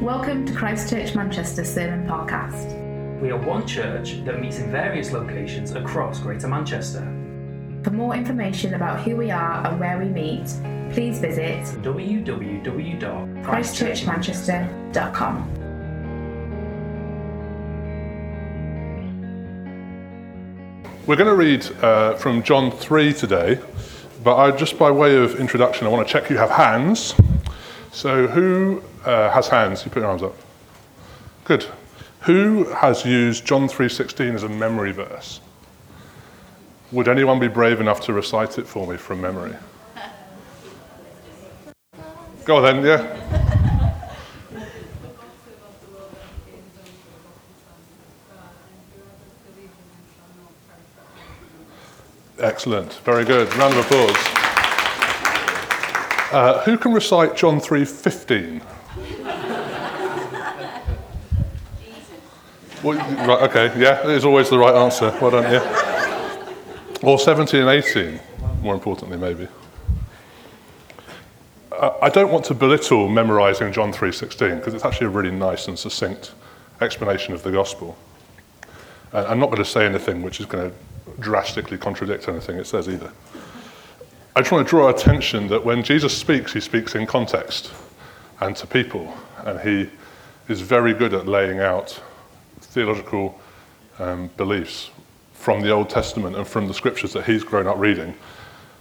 Welcome to Christchurch Manchester Sermon Podcast. We are one church that meets in various locations across Greater Manchester. For more information about who we are and where we meet, please visit www.christchurchmanchester.com. We're going to read uh, from John 3 today, but I, just by way of introduction, I want to check you have hands. So, who uh, has hands? You put your arms up. Good. Who has used John 3:16 as a memory verse? Would anyone be brave enough to recite it for me from memory? Go on then, yeah. Excellent. Very good. Round of applause. Uh, who can recite John 3:15? Well, right, okay, yeah, it is always the right answer. Why don't you? Or 17 and 18, more importantly, maybe. I don't want to belittle memorizing John 3:16 because it's actually a really nice and succinct explanation of the gospel. And I'm not going to say anything which is going to drastically contradict anything it says either. I just want to draw attention that when Jesus speaks, he speaks in context and to people, and he is very good at laying out theological um, beliefs from the Old Testament and from the scriptures that he's grown up reading.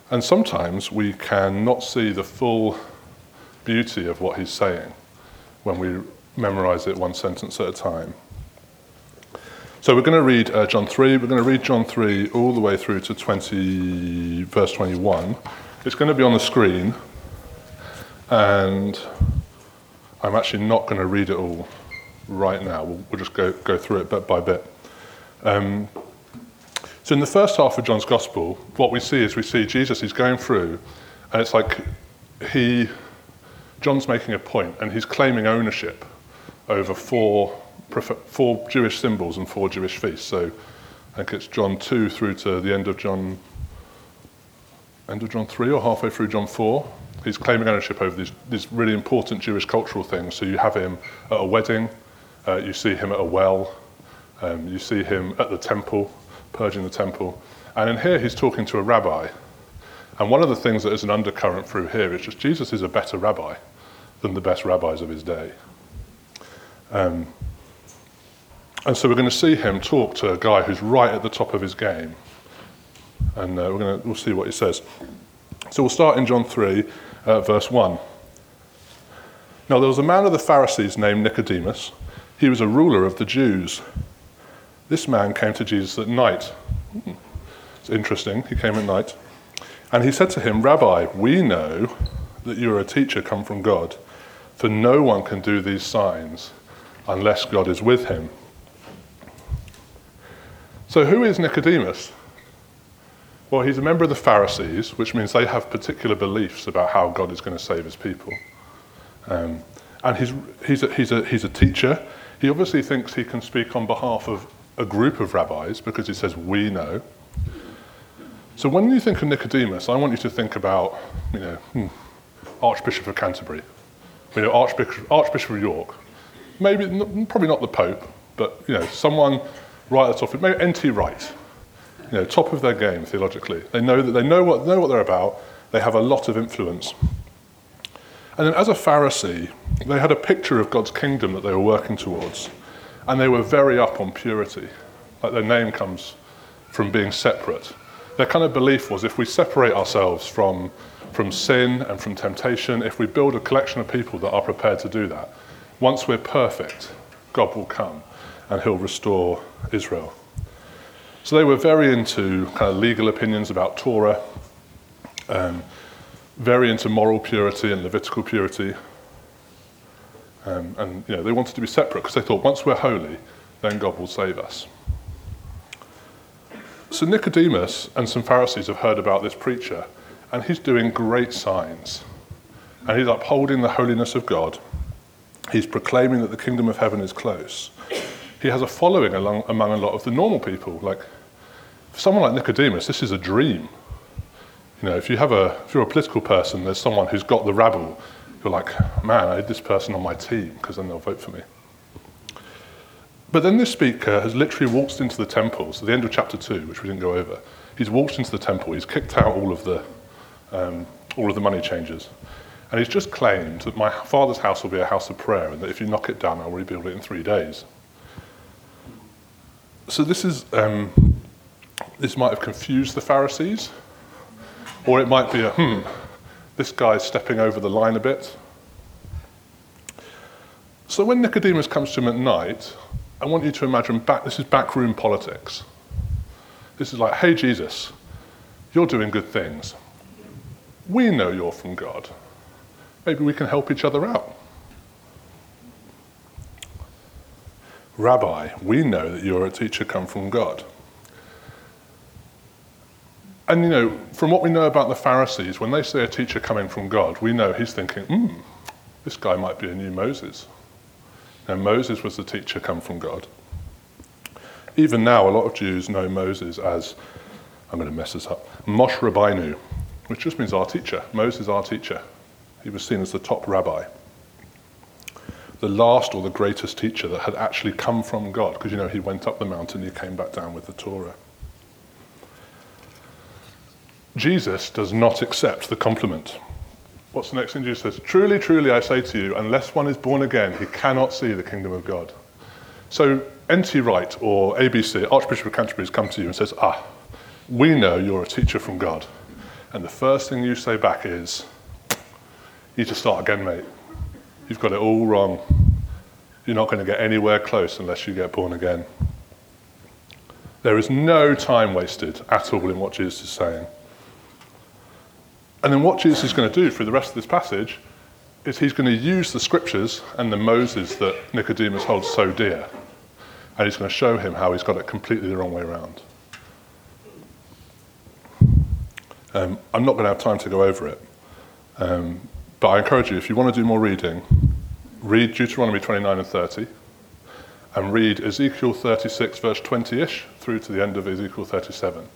And sometimes we cannot see the full beauty of what he's saying when we memorize it one sentence at a time. So we're going to read uh, John 3. We're going to read John 3 all the way through to 20, verse 21. It's going to be on the screen, and I'm actually not going to read it all right now. We'll, we'll just go, go through it bit by bit. Um, so in the first half of John's Gospel, what we see is we see Jesus, he's going through, and it's like he, John's making a point, and he's claiming ownership over four four Jewish symbols and four Jewish feasts. So I think it's John 2 through to the end of John, end of John 3 or halfway through John 4. He's claiming ownership over these, these really important Jewish cultural things. So you have him at a wedding, uh, you see him at a well, um, you see him at the temple, purging the temple. And in here, he's talking to a rabbi. And one of the things that is an undercurrent through here is just Jesus is a better rabbi than the best rabbis of his day. Um, and so we're going to see him talk to a guy who's right at the top of his game. And uh, we're going to, we'll see what he says. So we'll start in John 3, uh, verse 1. Now there was a man of the Pharisees named Nicodemus. He was a ruler of the Jews. This man came to Jesus at night. Hmm. It's interesting, he came at night. And he said to him, Rabbi, we know that you are a teacher come from God, for no one can do these signs unless God is with him. So, who is Nicodemus? Well, he's a member of the Pharisees, which means they have particular beliefs about how God is going to save his people. Um, and he's, he's, a, he's, a, he's a teacher. He obviously thinks he can speak on behalf of a group of rabbis because he says, We know. So, when you think of Nicodemus, I want you to think about, you know, hmm, Archbishop of Canterbury, you know, Archbishop, Archbishop of York. Maybe, probably not the Pope, but, you know, someone right at the top. Maybe N.T. Wright, you know, top of their game theologically. They know that they know what, know what they're about. They have a lot of influence. And then as a Pharisee, they had a picture of God's kingdom that they were working towards. And they were very up on purity. Like their name comes from being separate. Their kind of belief was if we separate ourselves from, from sin and from temptation, if we build a collection of people that are prepared to do that, once we're perfect, God will come and he'll restore Israel. So they were very into kind of legal opinions about Torah, um, very into moral purity and Levitical purity. Um, and you know, they wanted to be separate because they thought once we're holy, then God will save us. So Nicodemus and some Pharisees have heard about this preacher, and he's doing great signs. And he's upholding the holiness of God. He's proclaiming that the kingdom of heaven is close he has a following along, among a lot of the normal people. Like, for someone like Nicodemus, this is a dream. You know, if you have a, if you're a political person, there's someone who's got the rabble you're like, man, I need this person on my team because then they'll vote for me. But then this speaker has literally waltzed into the temple, so the end of chapter 2, which we didn't go over. He's walked into the temple, he's kicked out all of the, um, all of the money changers. And he's just claimed that my father's house will be a house of prayer and that if you knock it down, I'll rebuild it in three days. So this is um, this might have confused the Pharisees, or it might be a hmm, this guy's stepping over the line a bit. So when Nicodemus comes to him at night, I want you to imagine back, this is backroom politics. This is like, hey, Jesus, you're doing good things. We know you're from God. Maybe we can help each other out. Rabbi, we know that you're a teacher come from God. And you know, from what we know about the Pharisees, when they see a teacher coming from God, we know he's thinking, hmm, this guy might be a new Moses. Now, Moses was the teacher come from God. Even now, a lot of Jews know Moses as, I'm going to mess this up, Moshe Rabbeinu, which just means our teacher. Moses, our teacher. He was seen as the top rabbi, the last or the greatest teacher that had actually come from God, because you know he went up the mountain, he came back down with the Torah. Jesus does not accept the compliment. What's the next thing Jesus says? Truly, truly, I say to you, unless one is born again, he cannot see the kingdom of God. So, N.T. Wright or ABC, Archbishop of Canterbury, has come to you and says, Ah, we know you're a teacher from God. And the first thing you say back is, You to start again, mate. You've got it all wrong. You're not going to get anywhere close unless you get born again. There is no time wasted at all in what Jesus is saying. And then what Jesus is going to do through the rest of this passage is he's going to use the scriptures and the Moses that Nicodemus holds so dear, and he's going to show him how he's got it completely the wrong way around. Um, I'm not going to have time to go over it, um, but I encourage you, if you want to do more reading, read Deuteronomy 29 and 30, and read Ezekiel 36, verse 20 ish, through to the end of Ezekiel 37.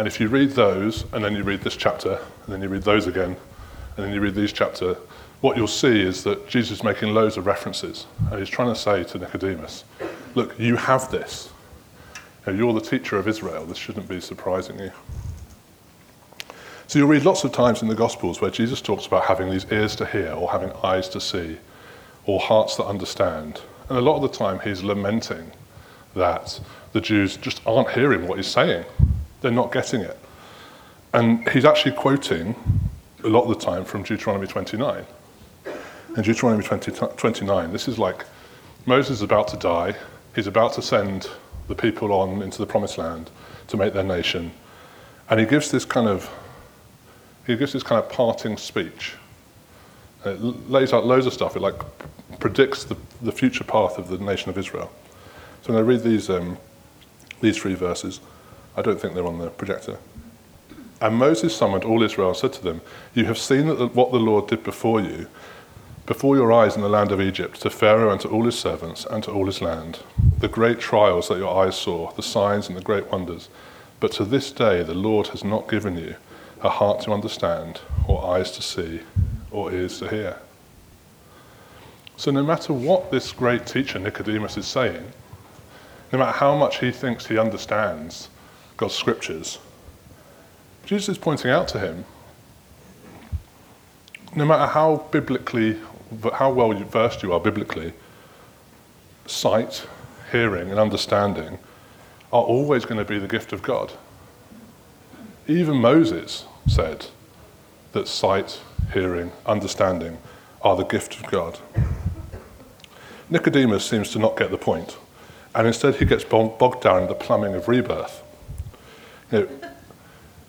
And if you read those, and then you read this chapter, and then you read those again, and then you read these chapter, what you'll see is that Jesus is making loads of references. And he's trying to say to Nicodemus, look, you have this. You're the teacher of Israel. This shouldn't be surprising you. So you'll read lots of times in the Gospels where Jesus talks about having these ears to hear, or having eyes to see, or hearts that understand. And a lot of the time he's lamenting that the Jews just aren't hearing what he's saying. They're not getting it. And he's actually quoting a lot of the time from Deuteronomy 29. In Deuteronomy 20, 29, this is like Moses is about to die. He's about to send the people on into the promised land to make their nation. And he gives this kind of he gives this kind of parting speech. It lays out loads of stuff. It like predicts the, the future path of the nation of Israel. So when to read these, um, these three verses. I don't think they're on the projector. And Moses summoned all Israel and said to them, You have seen what the Lord did before you, before your eyes in the land of Egypt, to Pharaoh and to all his servants and to all his land, the great trials that your eyes saw, the signs and the great wonders. But to this day the Lord has not given you a heart to understand, or eyes to see, or ears to hear. So, no matter what this great teacher Nicodemus is saying, no matter how much he thinks he understands God's scriptures, Jesus is pointing out to him no matter how biblically, how well versed you are biblically, sight, hearing, and understanding are always going to be the gift of God. Even Moses said that sight, hearing, understanding are the gift of God. Nicodemus seems to not get the point, and instead he gets bogged down in the plumbing of rebirth. Know,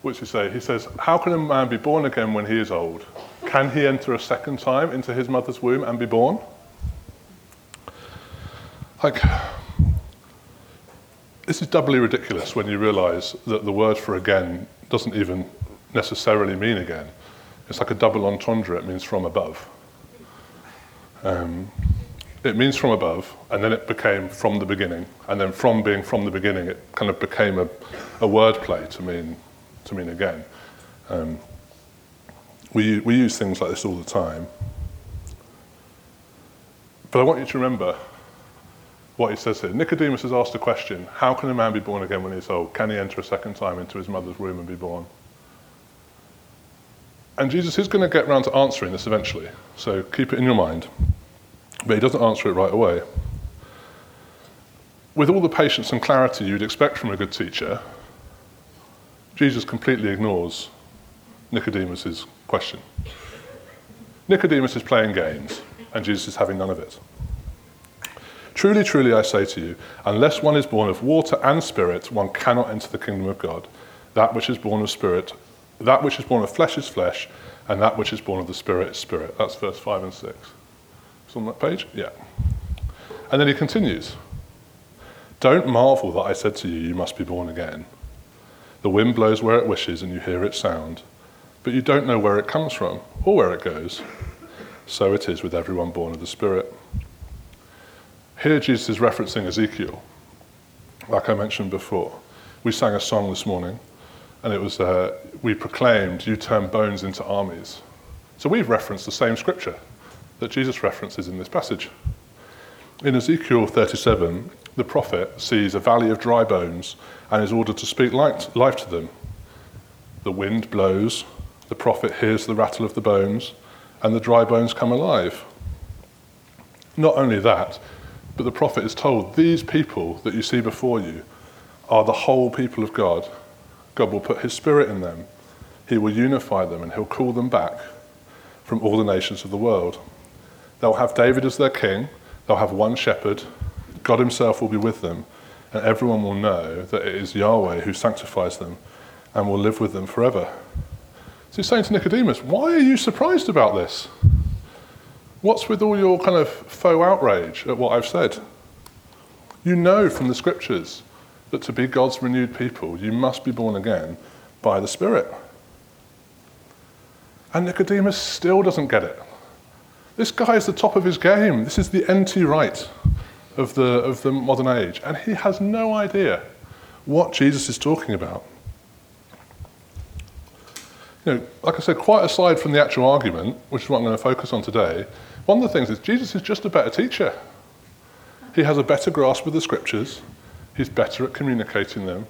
what's he say? He says, How can a man be born again when he is old? Can he enter a second time into his mother's womb and be born? Like, this is doubly ridiculous when you realize that the word for again doesn't even necessarily mean again. It's like a double entendre, it means from above. Um, it means from above, and then it became from the beginning, and then from being from the beginning, it kind of became a, a word play to mean, to mean again. Um, we, we use things like this all the time. But I want you to remember what he says here. Nicodemus has asked a question How can a man be born again when he's old? Can he enter a second time into his mother's womb and be born? And Jesus is going to get round to answering this eventually, so keep it in your mind. But he doesn't answer it right away. With all the patience and clarity you'd expect from a good teacher, Jesus completely ignores Nicodemus' question. Nicodemus is playing games, and Jesus is having none of it. Truly, truly, I say to you, unless one is born of water and spirit, one cannot enter the kingdom of God. That which is born of spirit, that which is born of flesh is flesh, and that which is born of the spirit is spirit. That's verse 5 and 6. It's on that page? Yeah. And then he continues Don't marvel that I said to you, You must be born again. The wind blows where it wishes, and you hear its sound, but you don't know where it comes from or where it goes. So it is with everyone born of the Spirit. Here, Jesus is referencing Ezekiel, like I mentioned before. We sang a song this morning, and it was uh, we proclaimed, You turn bones into armies. So we've referenced the same scripture that Jesus references in this passage. In Ezekiel 37, the prophet sees a valley of dry bones and is ordered to speak life, to them. The wind blows, the prophet hears the rattle of the bones, and the dry bones come alive. Not only that, but the prophet is told these people that you see before you are the whole people of God. God will put his spirit in them, he will unify them, and he'll call them back from all the nations of the world. They'll have David as their king, they'll have one shepherd, God himself will be with them, and everyone will know that it is Yahweh who sanctifies them and will live with them forever. So he's saying to Nicodemus, Why are you surprised about this? What's with all your kind of faux outrage at what I've said? You know from the scriptures that to be God's renewed people, you must be born again by the Spirit. And Nicodemus still doesn't get it. This guy is the top of his game. This is the NT Wright of the, of the modern age. And he has no idea what Jesus is talking about. You know, like I said, quite aside from the actual argument, which is what I'm going to focus on today, one of the things is Jesus is just a better teacher. He has a better grasp of the scriptures, he's better at communicating them.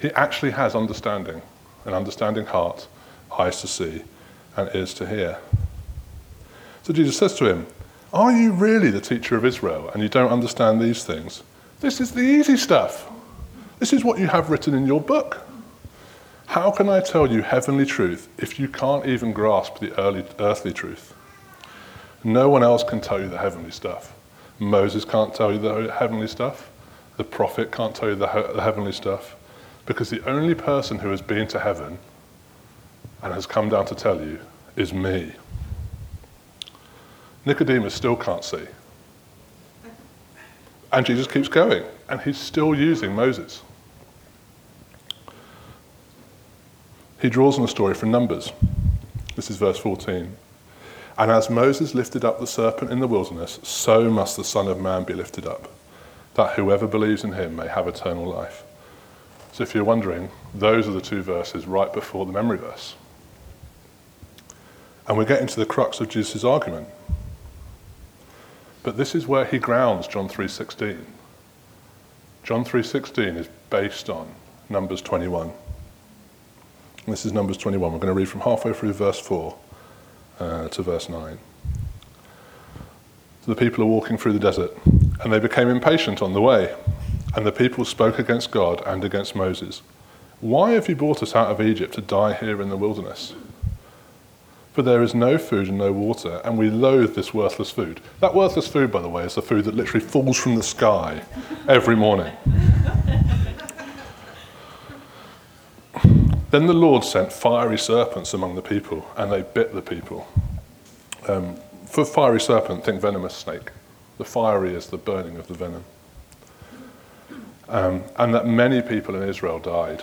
He actually has understanding, an understanding heart, eyes to see, and ears to hear. So Jesus says to him, Are you really the teacher of Israel and you don't understand these things? This is the easy stuff. This is what you have written in your book. How can I tell you heavenly truth if you can't even grasp the early, earthly truth? No one else can tell you the heavenly stuff. Moses can't tell you the heavenly stuff. The prophet can't tell you the, the heavenly stuff. Because the only person who has been to heaven and has come down to tell you is me. Nicodemus still can't see. And Jesus keeps going, and he's still using Moses. He draws on a story from Numbers. This is verse 14. And as Moses lifted up the serpent in the wilderness, so must the Son of Man be lifted up, that whoever believes in him may have eternal life. So if you're wondering, those are the two verses right before the memory verse. And we're getting to the crux of Jesus' argument. But this is where he grounds John 3:16. John 3:16 is based on Numbers 21. And this is Numbers 21. We're going to read from halfway through verse 4 uh, to verse 9. So the people are walking through the desert, and they became impatient on the way. And the people spoke against God and against Moses. Why have you brought us out of Egypt to die here in the wilderness? For there is no food and no water, and we loathe this worthless food. That worthless food, by the way, is the food that literally falls from the sky every morning. Then the Lord sent fiery serpents among the people, and they bit the people. Um, for fiery serpent, think venomous snake. The fiery is the burning of the venom. Um, and that many people in Israel died.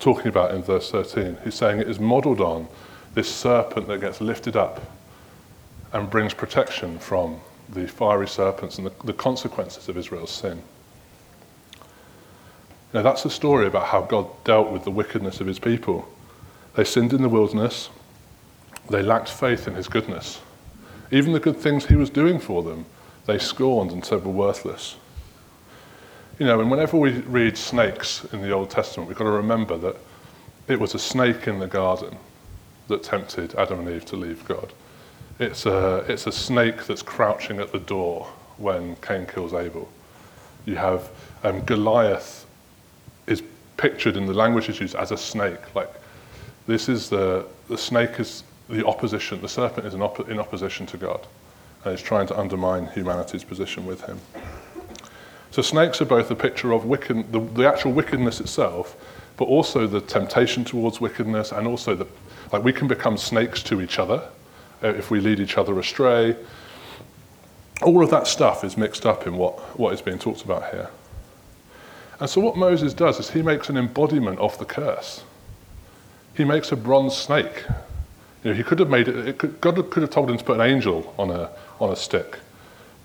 talking about in verse 13? He's saying it is modeled on this serpent that gets lifted up and brings protection from the fiery serpents and the, the consequences of Israel's sin. Now, that's a story about how God dealt with the wickedness of his people. They sinned in the wilderness, they lacked faith in his goodness. Even the good things he was doing for them, they scorned and said were worthless. You know, and whenever we read snakes in the Old Testament, we've got to remember that it was a snake in the garden that tempted Adam and Eve to leave God. It's a, it's a snake that's crouching at the door when Cain kills Abel. You have um, Goliath is pictured in the language it's used as a snake. Like this is the the snake is the opposition. The serpent is in, op- in opposition to God, and is trying to undermine humanity's position with Him. So snakes are both a picture of wicked, the, the actual wickedness itself, but also the temptation towards wickedness, and also the like we can become snakes to each other uh, if we lead each other astray. All of that stuff is mixed up in what, what is being talked about here. And so, what Moses does is he makes an embodiment of the curse. He makes a bronze snake. You know, he could have made it, it could, God could have told him to put an angel on a, on a stick,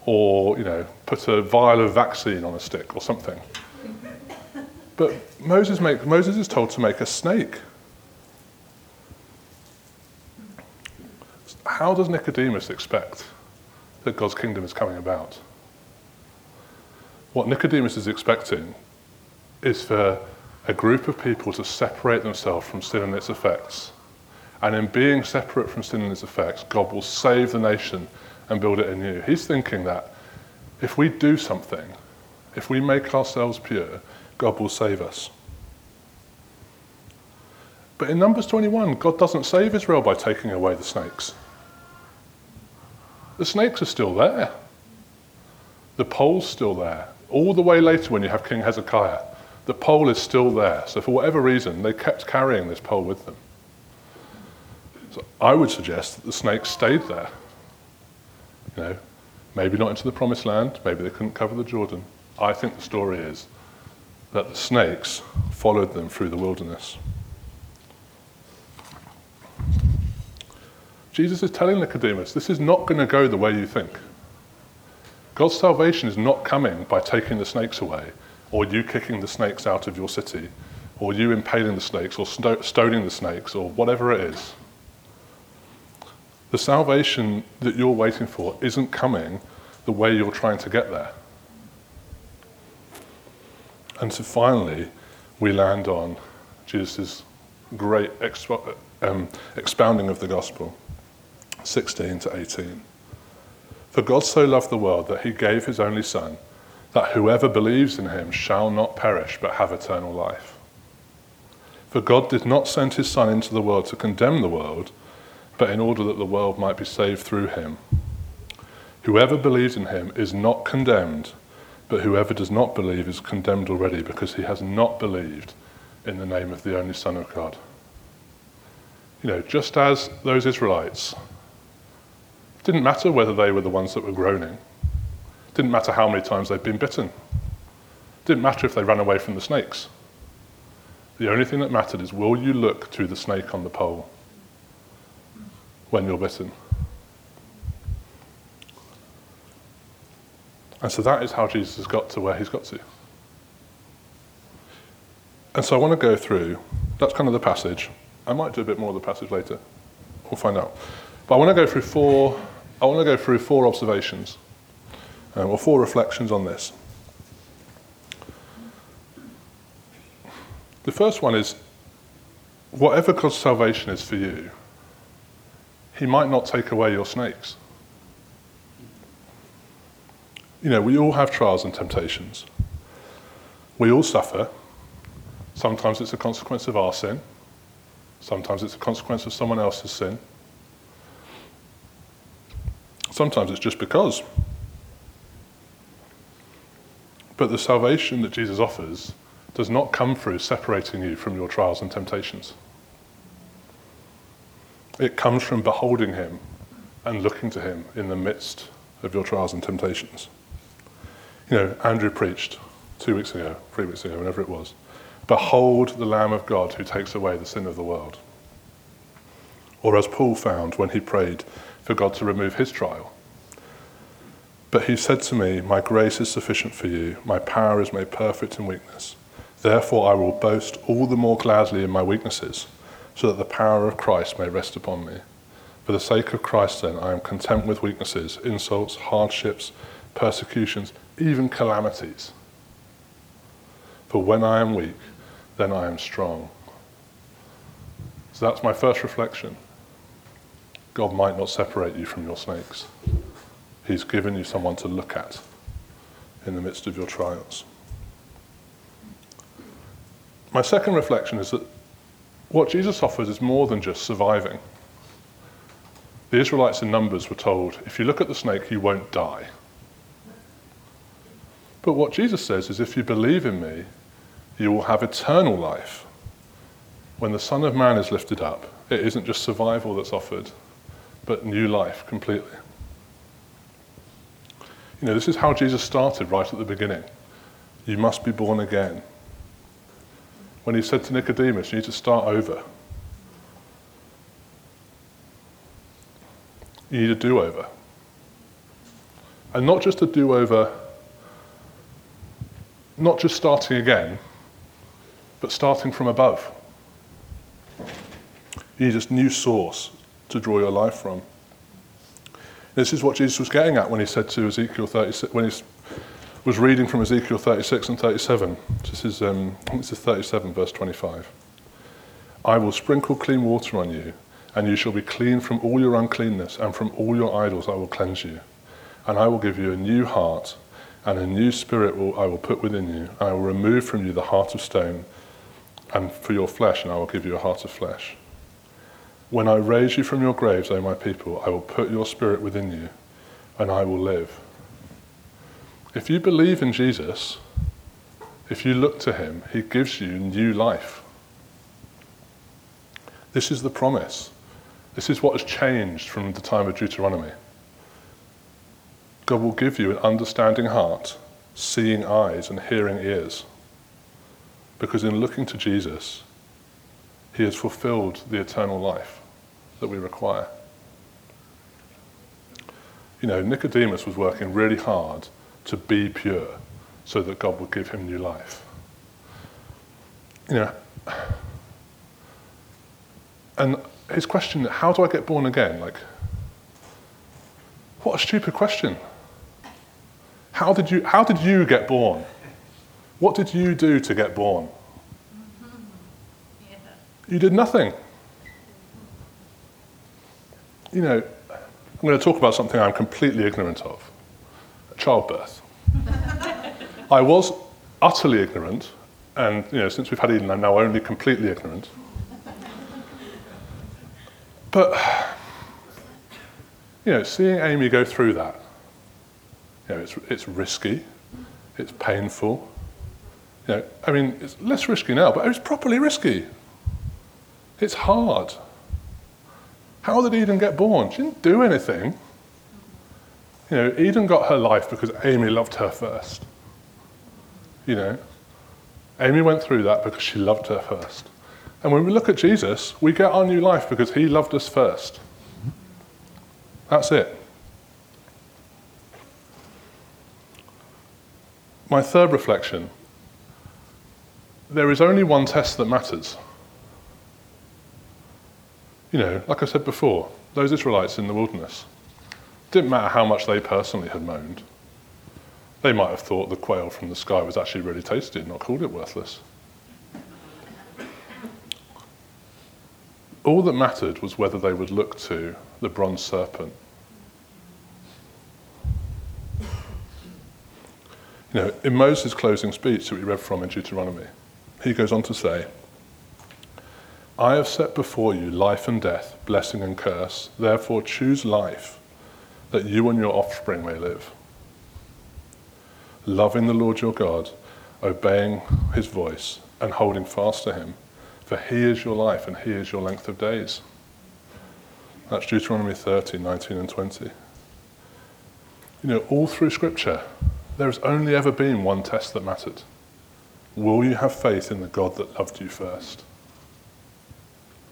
or you know, put a vial of vaccine on a stick, or something. But Moses, make, Moses is told to make a snake. How does Nicodemus expect that God's kingdom is coming about? What Nicodemus is expecting is for a group of people to separate themselves from sin and its effects. And in being separate from sin and its effects, God will save the nation and build it anew. He's thinking that if we do something, if we make ourselves pure, God will save us. But in Numbers 21, God doesn't save Israel by taking away the snakes. The snakes are still there. The pole's still there. All the way later, when you have King Hezekiah, the pole is still there. So, for whatever reason, they kept carrying this pole with them. So, I would suggest that the snakes stayed there. You know, maybe not into the promised land, maybe they couldn't cover the Jordan. I think the story is that the snakes followed them through the wilderness. Jesus is telling Nicodemus, this is not going to go the way you think. God's salvation is not coming by taking the snakes away, or you kicking the snakes out of your city, or you impaling the snakes, or stoning the snakes, or whatever it is. The salvation that you're waiting for isn't coming the way you're trying to get there. And so finally, we land on Jesus' great expo- um, expounding of the gospel. 16 to 18. For God so loved the world that he gave his only Son, that whoever believes in him shall not perish but have eternal life. For God did not send his Son into the world to condemn the world, but in order that the world might be saved through him. Whoever believes in him is not condemned, but whoever does not believe is condemned already because he has not believed in the name of the only Son of God. You know, just as those Israelites didn't matter whether they were the ones that were groaning. Didn't matter how many times they'd been bitten. Didn't matter if they ran away from the snakes. The only thing that mattered is will you look to the snake on the pole when you're bitten? And so that is how Jesus has got to where he's got to. And so I want to go through, that's kind of the passage. I might do a bit more of the passage later. We'll find out. But I want to go through four I want to go through four observations um, or four reflections on this. The first one is whatever God's salvation is for you, He might not take away your snakes. You know, we all have trials and temptations. We all suffer. Sometimes it's a consequence of our sin, sometimes it's a consequence of someone else's sin. Sometimes it's just because. But the salvation that Jesus offers does not come through separating you from your trials and temptations. It comes from beholding Him and looking to Him in the midst of your trials and temptations. You know, Andrew preached two weeks ago, three weeks ago, whenever it was. Behold the Lamb of God who takes away the sin of the world. Or as Paul found when he prayed for God to remove his trial. But he said to me, My grace is sufficient for you, my power is made perfect in weakness. Therefore, I will boast all the more gladly in my weaknesses, so that the power of Christ may rest upon me. For the sake of Christ, then, I am content with weaknesses, insults, hardships, persecutions, even calamities. For when I am weak, then I am strong. So that's my first reflection. God might not separate you from your snakes. He's given you someone to look at in the midst of your trials. My second reflection is that what Jesus offers is more than just surviving. The Israelites in Numbers were told, if you look at the snake, you won't die. But what Jesus says is, if you believe in me, you will have eternal life. When the Son of Man is lifted up, it isn't just survival that's offered, but new life completely. You know, this is how Jesus started right at the beginning. You must be born again. When he said to Nicodemus, you need to start over. You need a do over. And not just a do over, not just starting again, but starting from above. You need a new source to draw your life from. This is what Jesus was getting at when he said to Ezekiel 36, when he was reading from Ezekiel 36 and 37. This is, um, this is 37, verse 25. I will sprinkle clean water on you, and you shall be clean from all your uncleanness, and from all your idols I will cleanse you. And I will give you a new heart, and a new spirit will, I will put within you, and I will remove from you the heart of stone, and for your flesh, and I will give you a heart of flesh. When I raise you from your graves, O my people, I will put your spirit within you, and I will live. If you believe in Jesus, if you look to him, he gives you new life. This is the promise. This is what has changed from the time of Deuteronomy. God will give you an understanding heart, seeing eyes, and hearing ears. Because in looking to Jesus, he has fulfilled the eternal life that we require. You know, Nicodemus was working really hard to be pure so that God would give him new life. You know, and his question, how do I get born again? Like, what a stupid question. How did you, how did you get born? What did you do to get born? Yeah. You did nothing you know, I'm going to talk about something I'm completely ignorant of childbirth. I was utterly ignorant, and you know, since we've had Eden, I'm now only completely ignorant. But you know, seeing Amy go through that, you know, it's, it's risky, it's painful. You know, I mean, it's less risky now, but it's properly risky. It's hard. How did Eden get born? She didn't do anything. You know, Eden got her life because Amy loved her first. You know, Amy went through that because she loved her first. And when we look at Jesus, we get our new life because he loved us first. That's it. My third reflection there is only one test that matters. You know, like I said before, those Israelites in the wilderness, didn't matter how much they personally had moaned. They might have thought the quail from the sky was actually really tasty and not called it worthless. All that mattered was whether they would look to the bronze serpent. You know, in Moses' closing speech that we read from in Deuteronomy, he goes on to say, I have set before you life and death, blessing and curse. Therefore, choose life, that you and your offspring may live. Loving the Lord your God, obeying his voice, and holding fast to him, for he is your life and he is your length of days. That's Deuteronomy 30, 19 and 20. You know, all through Scripture, there has only ever been one test that mattered. Will you have faith in the God that loved you first?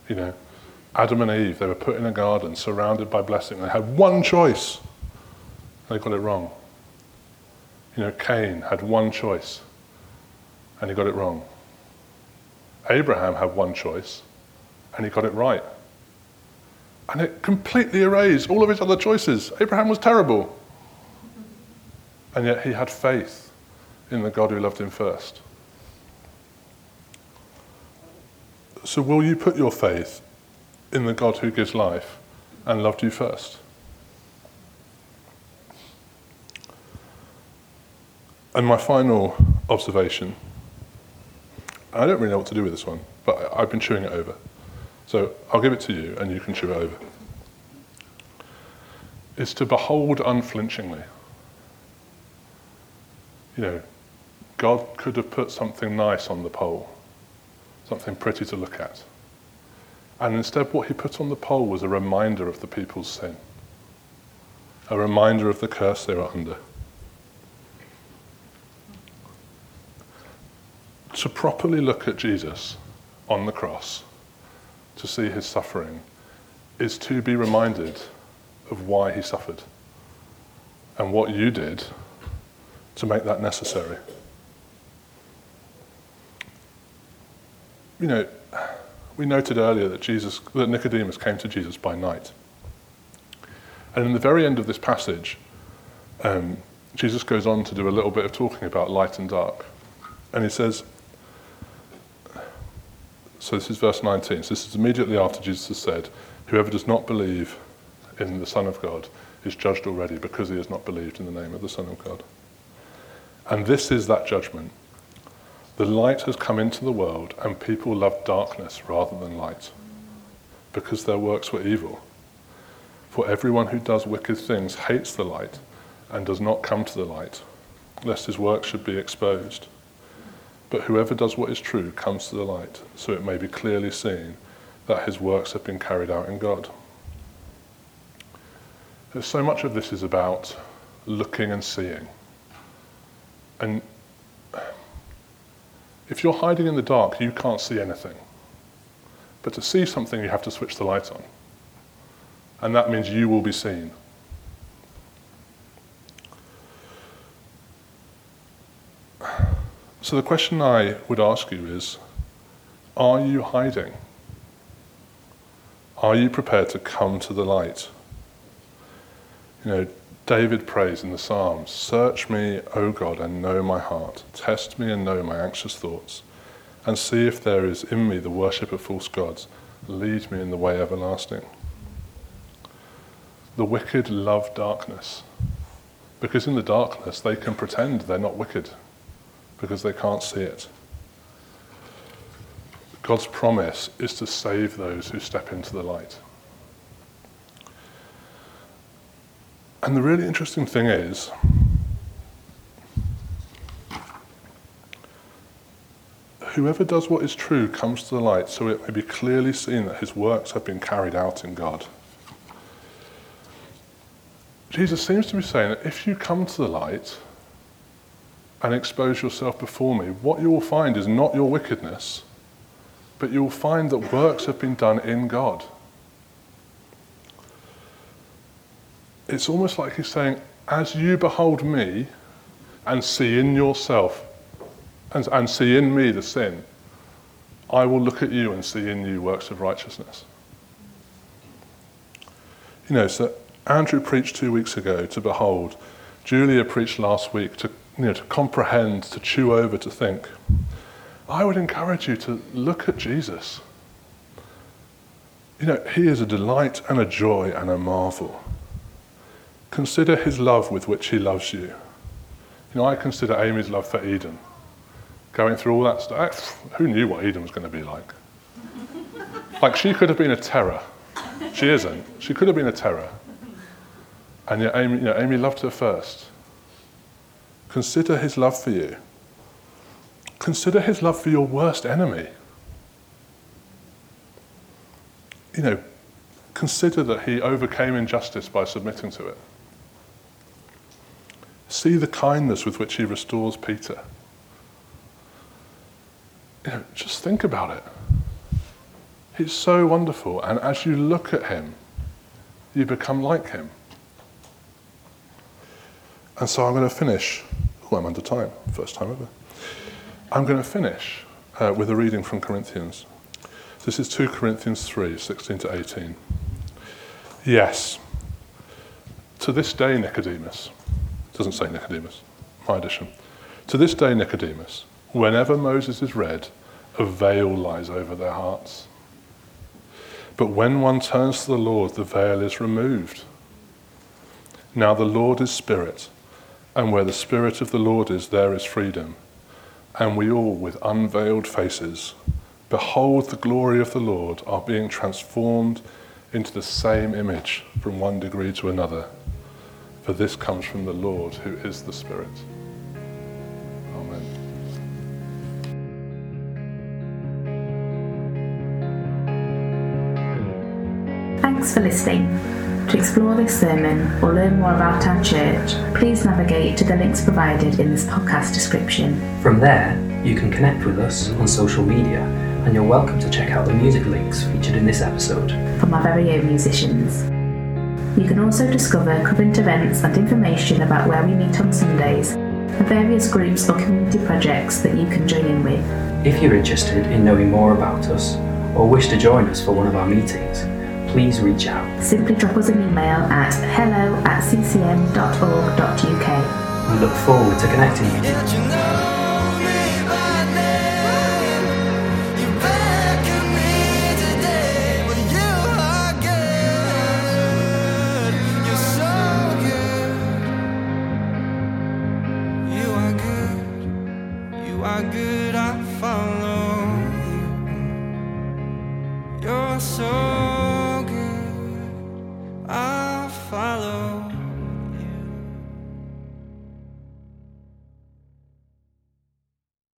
You know, Adam and Eve, they were put in a garden surrounded by blessing. They had one choice. They got it wrong. You know, Cain had one choice and he got it wrong. Abraham had one choice and he got it right. And it completely erased all of his other choices. Abraham was terrible. And yet he had faith in the God who loved him first. So, will you put your faith in the God who gives life and loved you first? And my final observation I don't really know what to do with this one, but I've been chewing it over. So I'll give it to you and you can chew it over. Is to behold unflinchingly. You know, God could have put something nice on the pole, something pretty to look at. And instead, what he put on the pole was a reminder of the people's sin, a reminder of the curse they were under. To properly look at Jesus on the cross, to see his suffering, is to be reminded of why he suffered and what you did to make that necessary. You know, we noted earlier that Jesus, that Nicodemus came to Jesus by night. And in the very end of this passage, um, Jesus goes on to do a little bit of talking about light and dark. And he says, so this is verse 19. So this is immediately after Jesus has said, Whoever does not believe in the Son of God is judged already because he has not believed in the name of the Son of God. And this is that judgment. The light has come into the world, and people love darkness rather than light because their works were evil. For everyone who does wicked things hates the light and does not come to the light, lest his works should be exposed. But whoever does what is true comes to the light, so it may be clearly seen that his works have been carried out in God. So much of this is about looking and seeing. And if you're hiding in the dark, you can't see anything. But to see something, you have to switch the light on. And that means you will be seen. So the question I would ask you is Are you hiding? Are you prepared to come to the light? You know, David prays in the Psalms Search me, O God, and know my heart. Test me and know my anxious thoughts. And see if there is in me the worship of false gods. Lead me in the way everlasting. The wicked love darkness because in the darkness they can pretend they're not wicked because they can't see it. God's promise is to save those who step into the light. And the really interesting thing is, whoever does what is true comes to the light so it may be clearly seen that his works have been carried out in God. Jesus seems to be saying that if you come to the light, and expose yourself before me, what you will find is not your wickedness, but you will find that works have been done in God. It's almost like he's saying, as you behold me and see in yourself and, and see in me the sin, I will look at you and see in you works of righteousness. You know, so Andrew preached two weeks ago to behold. Julia preached last week to you know, to comprehend, to chew over, to think, I would encourage you to look at Jesus. You know, he is a delight and a joy and a marvel. Consider his love with which he loves you. You know, I consider Amy's love for Eden. Going through all that stuff, who knew what Eden was going to be like? like, she could have been a terror. She isn't. She could have been a terror. And yet, Amy, you know, Amy loved her first. Consider his love for you. Consider his love for your worst enemy. You know, consider that he overcame injustice by submitting to it. See the kindness with which he restores Peter. You know, just think about it. He's so wonderful, and as you look at him, you become like him. And so I'm going to finish. Oh, I'm under time, first time ever. I'm going to finish uh, with a reading from Corinthians. This is 2 Corinthians 3 16 to 18. Yes, to this day, Nicodemus, doesn't say Nicodemus, my edition. To this day, Nicodemus, whenever Moses is read, a veil lies over their hearts. But when one turns to the Lord, the veil is removed. Now the Lord is Spirit, and where the Spirit of the Lord is, there is freedom. And we all, with unveiled faces, behold the glory of the Lord, are being transformed into the same image from one degree to another. For this comes from the Lord, who is the Spirit. Amen. Thanks for listening. To explore this sermon or learn more about our church, please navigate to the links provided in this podcast description. From there, you can connect with us on social media, and you're welcome to check out the music links featured in this episode. from our very own musicians. You can also discover current events and information about where we meet on Sundays and various groups or community projects that you can join in with. If you're interested in knowing more about us or wish to join us for one of our meetings, please reach out. Simply drop us an email at hello at ccm.org.uk. We look forward to connecting with you.